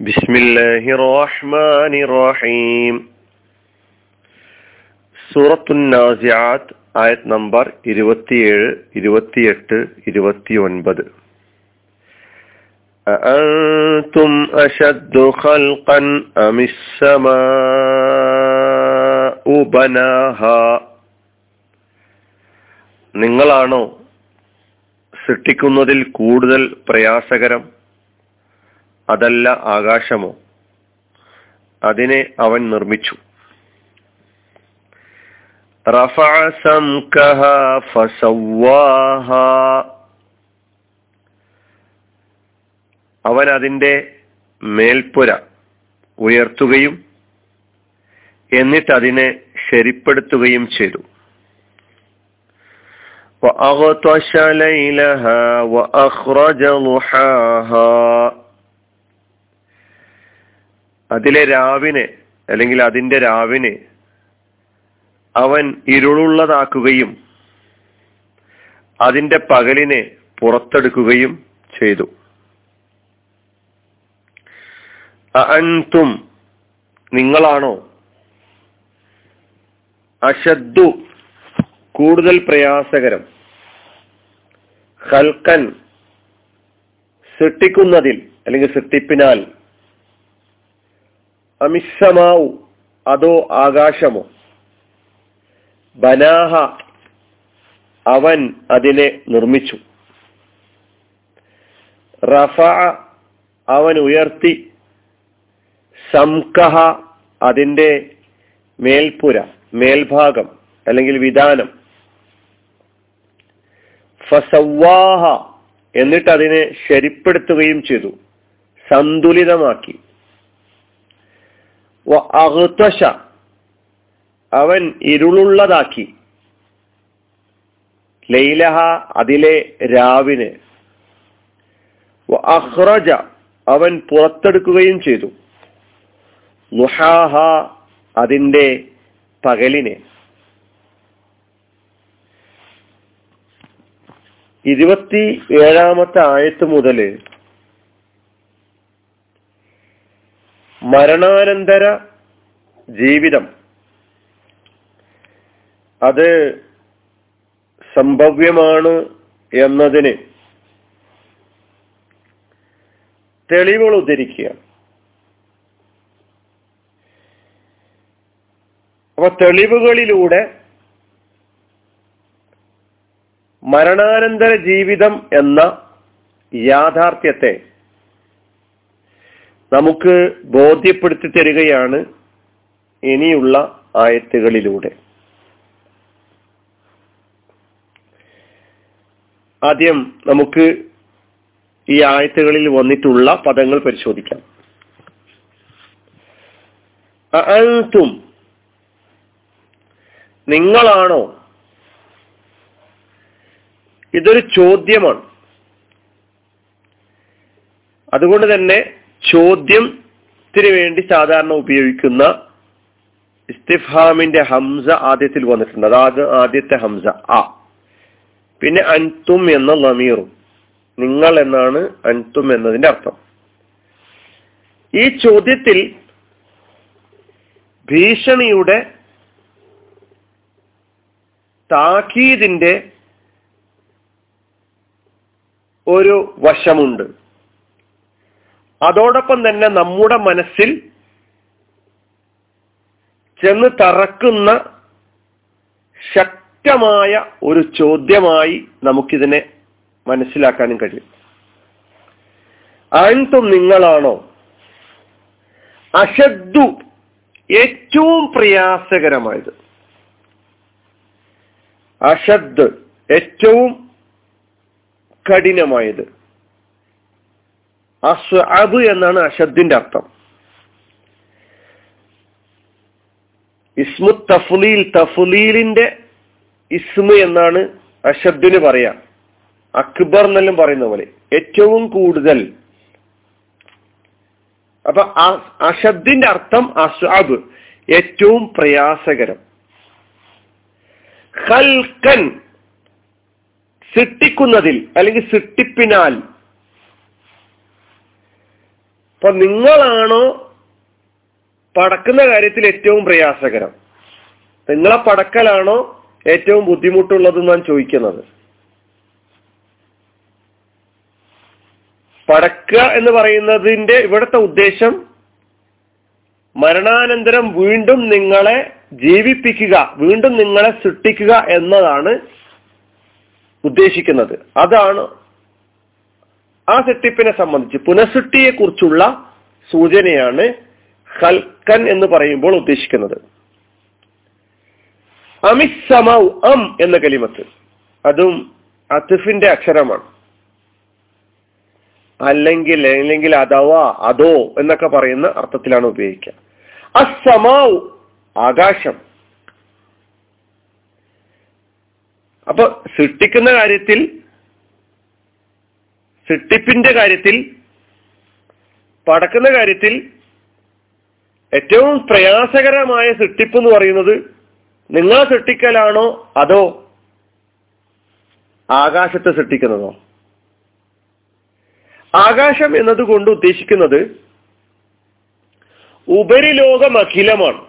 بسم الله الرحمن الرحيم സൂറത്തു നാസിയാത്ത് ആയത് നമ്പർ ഇരുപത്തിയേഴ് ഇരുപത്തിയെട്ട് ഇരുപത്തിയൊൻപത് أأنتم أشد خلقا أم السماء بناها നിങ്ങളാണോ സൃഷ്ടിക്കുന്നതിൽ കൂടുതൽ പ്രയാസകരം അതല്ല ആകാശമോ അതിനെ അവൻ നിർമ്മിച്ചു അവൻ അതിന്റെ മേൽപ്പുര ഉയർത്തുകയും എന്നിട്ട് അതിനെ ശരിപ്പെടുത്തുകയും ചെയ്തു وأغطش ليلها وأخرج ضحاها അതിലെ രാവിനെ അല്ലെങ്കിൽ അതിന്റെ രാവിനെ അവൻ ഇരുളുള്ളതാക്കുകയും അതിന്റെ പകലിനെ പുറത്തെടുക്കുകയും ചെയ്തു. അൻതും നിങ്ങളാണോ? അശദ്ദു കൂടുതൽ പ്രയാസകരം. ഹൽക്കൻ സൃഷ്ടിക്കുന്നതിൽ അല്ലെങ്കിൽ സൃഷ്ടിപ്പിനാൽ അമിസമാവു അതോ ആകാശമോ? ബനാഹ. അവൻ അതിനെ നിർമ്മിച്ചു. റഫ അവൻ ഉയർത്തി. സംകഹ അതിന്റെ മേൽപ്പുര മേൽഭാഗം അല്ലെങ്കിൽ വിധാനം. ഫസവാഹ എന്നിട്ട് അതിനെ ശരിപ്പെടുത്തുകയും ചെയ്തു. സന്തുലിതമാക്കി. അവൻ ഇരുളുള്ളതാക്കി. ലൈലഹ അതിലെ രാവിനെ. അഹ്റജ അവൻ പുറത്തെടുക്കുകയും ചെയ്തു. നുഹാഹ അതിന്റെ പകലിനെ. ഇരുപത്തി ഏഴാമത്തെ ആയത്ത് മുതൽ മരണാനന്തര ജീവിതം. അത് സംഭവ്യമാണ് എന്നതിന് തെളിവുകൾ ഉദ്ധരിക്കുക. അപ്പൊ തെളിവുകളിലൂടെ മരണാനന്തര ജീവിതം എന്ന യാഥാർത്ഥ്യത്തെ നമുക്ക് ബോധ്യപ്പെടുത്തി തരികയാണ് ഇനിയുള്ള ആയത്തുകളിലൂടെ. ആദ്യം നമുക്ക് ഈ ആയത്തുകളിൽ വന്നിട്ടുള്ള പദങ്ങൾ പരിശോധിക്കാം. അഴുത്തും നിങ്ങളാണോ? ഇതൊരു ചോദ്യമാണ്. അതുകൊണ്ട് തന്നെ ചോദ്യത്തിന് വേണ്ടി സാധാരണ ഉപയോഗിക്കുന്ന ഇസ്തിഫാമിന്റെ ഹംസ ആദ്യത്തിൽ വന്നിട്ടുണ്ട്. അതായത് ആദ്യത്തെ ഹംസ ആ പിന്നെ അൻതും എന്ന നമീറും നിങ്ങൾ എന്നാണ് അൻതും എന്നതിന്റെ അർത്ഥം. ഈ ചോദ്യത്തിൽ ഭീഷണിയുടെ താക്കീതിന്റെ ഒരു വശമുണ്ട്. അതോടൊപ്പം തന്നെ നമ്മുടെ മനസ്സിൽ ചെന്ന് തറക്കുന്ന ശക്തമായ ഒരു ചോദ്യമായി നമുക്കിതിനെ മനസ്സിലാക്കാനും കഴിയും. അൻതും നിങ്ങളാണോ? അശദ്ദു ഏറ്റവും പ്രയാസകരമായത്. അഷദ് ഏറ്റവും കഠിനമായത്. അസ്അബ് എന്നാണ് അഷദ്ദിന്റെ അർത്ഥം. ഇസ്മു തഫ്ലീൽ തഫ്ലീലിന്റെ ഇസ്മു എന്നാണ് അഷദ്ദിന് പറയാം. അക്ബർ എന്നെല്ലാം പറയുന്ന പോലെ. ഏറ്റവും കൂടുതൽ. അപ്പൊ അഷദ്ദിന്റെ അർത്ഥം അസ്അബ് ഏറ്റവും പ്രയാസകരം. ഹൽക്കൻ സിട്ടിക്കുന്നതിൽ അല്ലെങ്കിൽ സൃഷ്ടിപ്പിനാൽ അപ്പൊ നിങ്ങളാണോ പടക്കുന്ന കാര്യത്തിൽ ഏറ്റവും പ്രയാസകരം? നിങ്ങളെ പടക്കലാണോ ഏറ്റവും ബുദ്ധിമുട്ടുള്ളത് ഞാൻ ചോദിക്കുന്നത്. പടക്കുക എന്ന് പറയുന്നതിന്റെ ഇവിടുത്തെ ഉദ്ദേശം മരണാനന്തരം വീണ്ടും നിങ്ങളെ ജീവിപ്പിക്കുക വീണ്ടും നിങ്ങളെ സൃഷ്ടിക്കുക എന്നതാണ് ഉദ്ദേശിക്കുന്നത്. അതാണ് ആ സൃഷ്ടിപ്പിനെ സംബന്ധിച്ച് പുനഃസൃഷ്ടിയെ കുറിച്ചുള്ള സൂചനയാണ് ഹൽക്കൻ എന്ന് പറയുമ്പോൾ ഉദ്ദേശിക്കുന്നത്. അമിസമൗ അം എന്ന കലിമത്ത്. അതും അത്തിഫിന്റെ അക്ഷരമാണ്. അല്ലെങ്കിൽ അല്ലെങ്കിൽ അഥവാ അതോ എന്നൊക്കെ പറയുന്ന അർത്ഥത്തിലാണ് ഉപയോഗിക്കുക. അസമാവ് ആകാശം. അപ്പൊ സൃഷ്ടിക്കുന്ന കാര്യത്തിൽ സൃഷ്ടിപ്പിന്റെ കാര്യത്തിൽ പടക്കുന്ന കാര്യത്തിൽ ഏറ്റവും പ്രയാസകരമായ സൃഷ്ടിപ്പ് എന്ന് പറയുന്നത് നിങ്ങൾ സൃഷ്ടിക്കലാണോ അതോ ആകാശത്തെ സൃഷ്ടിക്കുന്നതോ? ആകാശം എന്നതുകൊണ്ട് ഉദ്ദേശിക്കുന്നത് ഉപരിലോകം അഖിലമാണ്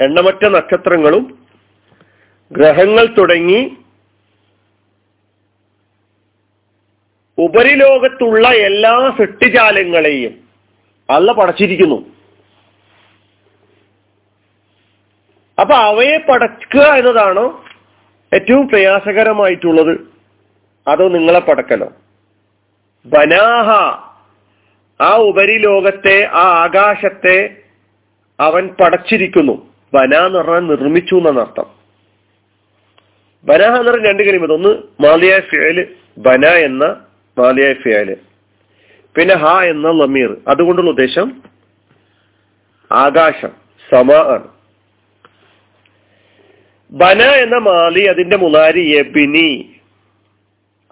എണ്ണമറ്റ നക്ഷത്രങ്ങളും ഗ്രഹങ്ങൾ തുടങ്ങി ഉപരിലോകത്തുള്ള എല്ലാ സൃഷ്ടിജാലങ്ങളെയും അള്ള പടച്ചിരിക്കുന്നു. അപ്പൊ അവയെ പടക്കുക എന്നതാണോ ഏറ്റവും പ്രയാസകരമായിട്ടുള്ളത്. അതോ നിങ്ങളെ പടക്കലോ? ബനാഹ ആ ഉപരിലോകത്തെ ആ ആകാശത്തെ അവൻ പടച്ചിരിക്കുന്നു. ബന എന്ന് പറഞ്ഞാൽ നിർമ്മിച്ചു എന്നർത്ഥം ബനാഹ എന്ന് പറഞ്ഞ രണ്ട് കരിമത് ഒന്ന് മാലിയ ഫിയൽ ബന എന്ന മാലിയായ ഫിയാൽ പിന്നെ ഹ എന്ന ലമീർ. അതുകൊണ്ടുള്ള ഉദ്ദേശം ആകാശം സമ ആണ്. ബന എന്ന മാലി അതിന്റെ മുലാരി യബിനി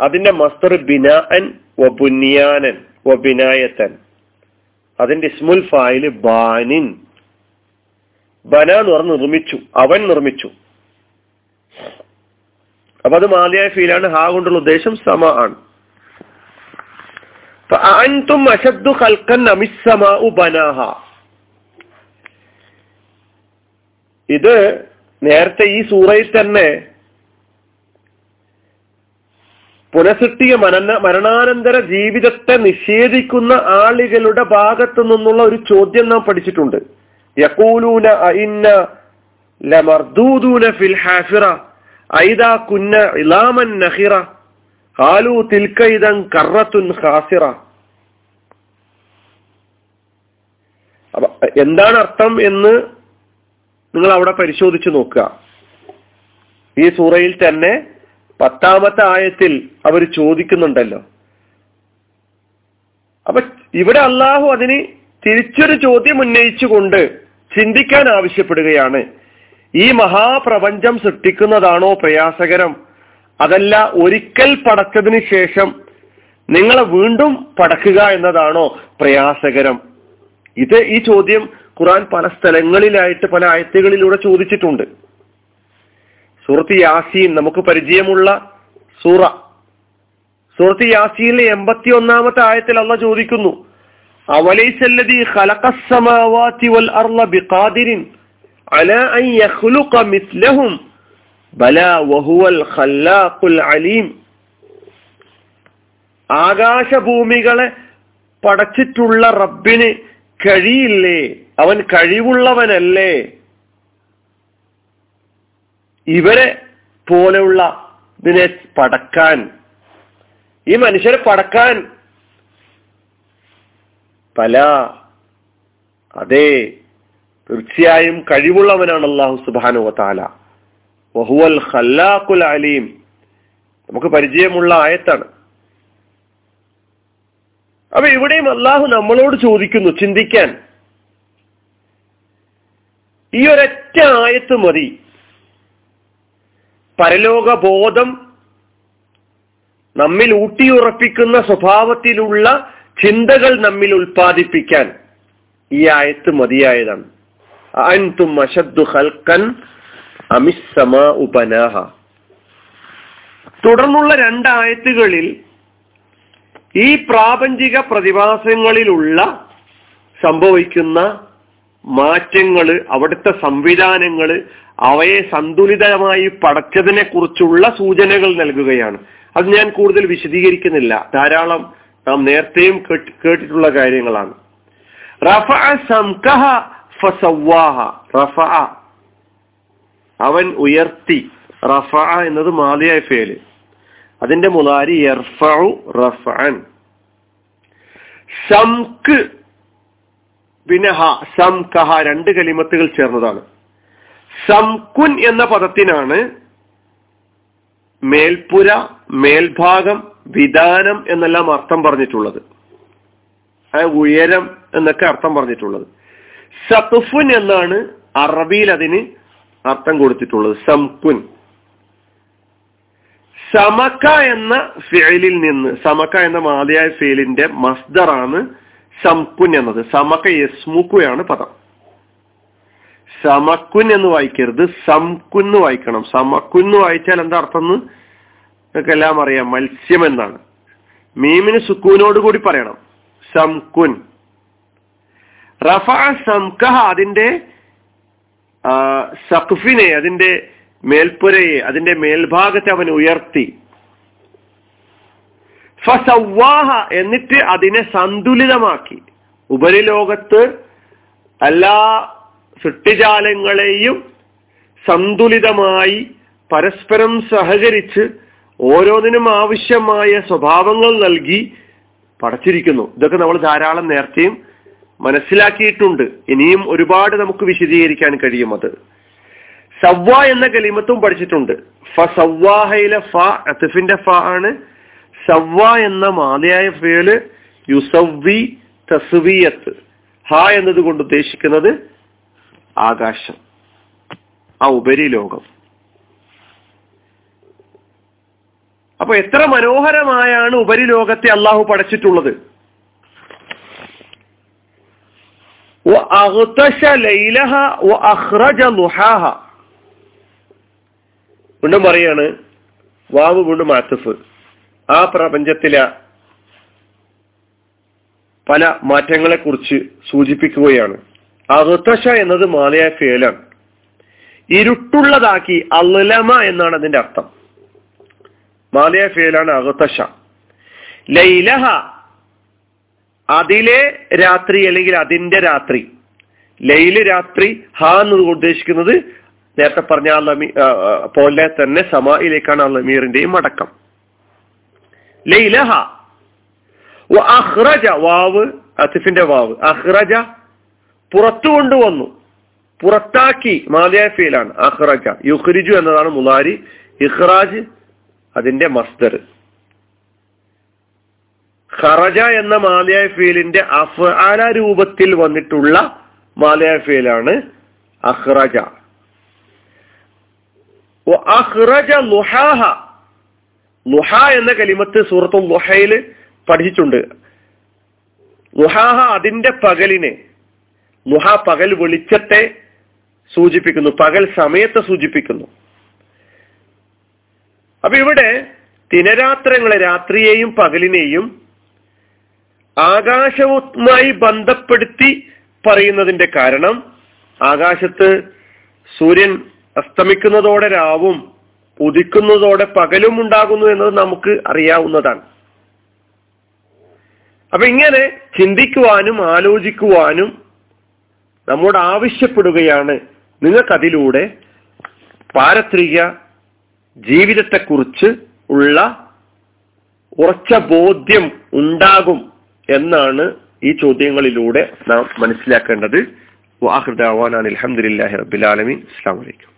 അതിന്റെ മസ്തർ ബിനാൻ വബുനിയാനൻ വബിനായത്തൻ അതിന്റെ ഇസ്മുൽ ഫായിൽ ബാനിൻ. ബന എന്ന് പറഞ്ഞ് നിർമ്മിച്ചു. അവൻ നിർമ്മിച്ചു. അപ്പൊ അത് മാലിയായ ഫീലാണ് ഹാ കൊണ്ടുള്ള ഉദ്ദേശം സമ ആണ്. ഇത് നേരത്തെ ഈ സൂറയിൽ തന്നെ പുനഃസൃഷ്ടിയ മരണ മരണാനന്തര ജീവിതത്തെ നിഷേധിക്കുന്ന ആളുകളുടെ ഭാഗത്തു നിന്നുള്ള ഒരു ചോദ്യം നാം പഠിച്ചിട്ടുണ്ട്. യക്കൂലൂന അയിന്ന ലമർദൂദൂന ഫിൽ ഹാഫിറ ഐദാ കുന്ന ഇലാമൻ നഹിറ ഹാലു തിൽക്കൈതം കറത്തുൻ ഹാസിറ എന്താണ് അർത്ഥം എന്ന് നിങ്ങൾ അവിടെ പരിശോധിച്ചു നോക്കുക. ഈ സൂറയിൽ തന്നെ പത്താമത്തെ ആയത്തിൽ അവർ ചോദിക്കുന്നുണ്ടല്ലോ. അപ്പൊ ഇവിടെ അള്ളാഹു അതിന് തിരിച്ചൊരു ചോദ്യം ഉന്നയിച്ചുകൊണ്ട് ചിന്തിക്കാൻ ആവശ്യപ്പെടുകയാണ്. ഈ മഹാപ്രപഞ്ചം സൃഷ്ടിക്കുന്നതാണോ പ്രയാസകരം? അതല്ല ഒരിക്കൽ പടച്ചതിന് ശേഷം നിങ്ങളെ വീണ്ടും പടക്കുക എന്നതാണോ പ്രയാസകരം? ഇത് ഈ ചോദ്യം ഖുറാൻ പല സ്ഥലങ്ങളിലായിട്ട് പല ആയത്തുകളിലൂടെ ചോദിച്ചിട്ടുണ്ട്. സൂറത്ത് യാസീൻ നമുക്ക് പരിചയമുള്ള സൂറ. സൂറത്ത് യാസീനിലെ എൺപത്തി ഒന്നാമത്തെ ആയത്തിൽ അല്ല ചോദിക്കുന്നു ഖലഖസ്സമാവാതി വൽ അർള അലാ അൻ ബലാ വഹുവൽ ഖല്ലാഖുൽ അലീം. ആകാശഭൂമികളെ പടച്ചിട്ടുള്ള റബ്ബിന് കഴിയില്ലേ? അവൻ കഴിവുള്ളവനല്ലേ? ഇവരെ പോലെയുള്ള ഇതിനെ പടക്കാൻ. ഈ മനുഷ്യരെ പടക്കാൻ. പല അതെ. തീർച്ചയായും കഴിവുള്ളവനാണ് അള്ളാഹു സുബാനുവ താല വഹുവൽ ഖല്ലാഖുൽ അലീം. നമുക്ക് പരിചയമുള്ള ആയത്താണ്. അപ്പൊ ഇവിടെയും അള്ളാഹു നമ്മളോട് ചോദിക്കുന്നു ചിന്തിക്കാൻ. ഈ ഒരൊറ്റ ആയത്ത് മതി. പരലോക ബോധം നമ്മിൽ ഊട്ടിയുറപ്പിക്കുന്ന സ്വഭാവത്തിലുള്ള ചിന്തകൾ നമ്മിൽ ഉൽപ്പാദിപ്പിക്കാൻ ഈ ആയത്ത് മതിയായതാണ്. അൻതും അശദ്ദു ഹൽക്കൻ അമിസ്സമ ഉപനാഹ തുടർന്നുള്ള രണ്ടായത്തുകളിൽ ഈ പ്രാപഞ്ചിക പ്രതിഭാസങ്ങളിലുള്ള സംഭവിക്കുന്ന മാറ്റങ്ങൾ അവിടുത്തെ സംവിധാനങ്ങൾ അവയെ സന്തുലിതമായി പടച്ചതിനെ കുറിച്ചുള്ള സൂചനകൾ നൽകുകയാണ്. അത് ഞാൻ കൂടുതൽ വിശദീകരിക്കുന്നില്ല. ധാരാളം നാം നേരത്തെയും കേട്ടിട്ടുള്ള കാര്യങ്ങളാണ്. റഫ സംകഹ ഫസവാഹ റഫ അവൻ ഉയർത്തി റഫ എന്നത് മാതിയായ ഫേൽ. അതിന്റെ മുതാരി എർഫു റഫഅൻ. സംക് പിന്നെ ഹ സംകഹ രണ്ട് കലിമത്തുകൾ ചേർന്നതാണ്. സംകുൻ എന്ന പദത്തിനാണ് മേൽപ്പുര മേൽഭാഗം വിധാനം എന്നെല്ലാം അർത്ഥം പറഞ്ഞിട്ടുള്ളത്. ഉയരം എന്നൊക്കെ അർത്ഥം പറഞ്ഞിട്ടുള്ളത്. സത്തുഫുൻ എന്നാണ് അറബിയിൽ അതിന് അർത്ഥം കൊടുത്തിട്ടുള്ളത്. സംകുൻ സമക്ക എന്ന ഫേലിൽ നിന്ന് സമക്ക എന്ന മാതിയായ ഫേലിന്റെ മസ്ദറാണ് സംകുൻ എന്നത്. സമക്ക യസ്മുക്കുയാണ് പദം. സമക്കുൻ എന്ന് വായിക്കരുത് സംകുന്ന് വായിക്കണം. സമക്കുന്ന് വായിച്ചാൽ എന്താ അർത്ഥം? എന്ന് എല്ലാം അറിയാം മത്സ്യം എന്നാണ്. മീമിന് സുക്കൂനോട് കൂടി പറയണം സംകുൻ. റഫ സംക അതിന്റെ സഖഫിനെ അതിന്റെ മേൽപ്പുരയെ അതിന്റെ മേൽഭാഗത്തെ അവൻ ഉയർത്തി. ഫസവാഹ എന്നിട്ട് അതിനെ സന്തുലിതമാക്കി. ഉപരിലോകത്ത് എല്ലാ സൃഷ്ടിജാലങ്ങളെയും സന്തുലിതമായി പരസ്പരം സഹകരിച്ച് ഓരോന്നിനും ആവശ്യമായ സ്വഭാവങ്ങൾ നൽകി പടച്ചിരിക്കുന്നു. ഇതൊക്കെ നമ്മൾ ധാരാളം നേരത്തെയും മനസ്സിലാക്കിയിട്ടുണ്ട്. ഇനിയും ഒരുപാട് നമുക്ക് വിശദീകരിക്കാൻ കഴിയും അത്. സവ്വ എന്ന കലിമത്തും പഠിച്ചിട്ടുണ്ട്. ഫ സവ്വാഹയിലെ ഫ അത്തിഫിന്റെ ഫ ആണ്. സവ്വ എന്ന മാതയായ ഫേൽ യുസവ്വി തസ്വിയത്ത്. ഹ എന്നത് കൊണ്ട് ഉദ്ദേശിക്കുന്നത് ആകാശം. ആ ഉപരി ലോകം. അപ്പൊ എത്ര മനോഹരമായാണ് ഉപരിലോകത്തെ അള്ളാഹു പടച്ചിട്ടുള്ളത് വീണ്ടും പറയാണ് വാവ് വീണ്ടും ആത്തഫ് ആ പ്രപഞ്ചത്തിലെ പല മാറ്റങ്ങളെ കുറിച്ച് സൂചിപ്പിക്കുകയാണ്. അഹത്തശ എന്നത് മാലയായ ഫേലാണ്. ഇരുട്ടുള്ളതാക്കി അല്ലമ എന്നാണ് അതിന്റെ അർത്ഥം. മാലയായ ഫേലാണ് അഹത്തശ ലൈലഹ അതിലെ രാത്രി അല്ലെങ്കിൽ അതിന്റെ രാത്രി ലൈൽ രാത്രി ഹ എന്ന് ഉദ്ദേശിക്കുന്നത് നേരത്തെ പറഞ്ഞ ആ ലമീ പോലെ തന്നെ സമായിലേക്കാണ് ആ ലമീറിന്റെയും അടക്കം. ലൈലഹ അഹ്റജ വാവ് അസിഫിന്റെ വാവ്. അഹ്റജ പുറത്തു കൊണ്ടുവന്നു. പുറത്താക്കി മാതിയായ ഫീലാണ്. അഹ്റജ യുഹ്രിജു എന്നതാണ് മുലാരി ഇഹ്റാജ് അതിന്റെ മസ്ദർ. ഖറജ എന്ന മാലയായ ഫീലിന്റെ അഫ്ആല രൂപത്തിൽ വന്നിട്ടുള്ള മാലയായ ഫീലാണ് അഹ്റജ അഹ്റജ ലുഹാഹ. ലുഹ എന്ന കലിമത്ത് സൂറത്തുൽ ലുഹയിൽ പഠിച്ചിട്ടുണ്ട്. ലുഹാഹ അതിന്റെ പകലിനെ ലുഹ പകൽ വെളിച്ചത്തെ സൂചിപ്പിക്കുന്നു പകൽ സമയത്തെ സൂചിപ്പിക്കുന്നു. അപ്പൊ ഇവിടെ ദിനരാത്രങ്ങളെ രാത്രിയെയും പകലിനെയും ആകാശവുമായി ബന്ധപ്പെടുത്തി പറയുന്നതിന്റെ കാരണം ആകാശത്ത് സൂര്യൻ അസ്തമിക്കുന്നതോടെ രാവും ഉദിക്കുന്നതോടെ പകലും ഉണ്ടാകുന്നു എന്നത് നമുക്ക് അറിയാവുന്നതാണ്. അപ്പൊ ഇങ്ങനെ ചിന്തിക്കുവാനും ആലോചിക്കുവാനും നമ്മോട് ആവശ്യപ്പെടുകയാണ് നിങ്ങൾക്കതിലൂടെ പാരത്രിക ജീവിതത്തെക്കുറിച്ച് ഉള്ള ഉറച്ച ബോധ്യം ഉണ്ടാകും എന്നാണ് ഈ ചോദ്യങ്ങളിലൂടെ നാം മനസ്സിലാക്കേണ്ടത്. വാഹൃദാവാൻ അലഹമുല്ലാഹി റബിലാലമീൻ അസ്സാം വലൈക്കും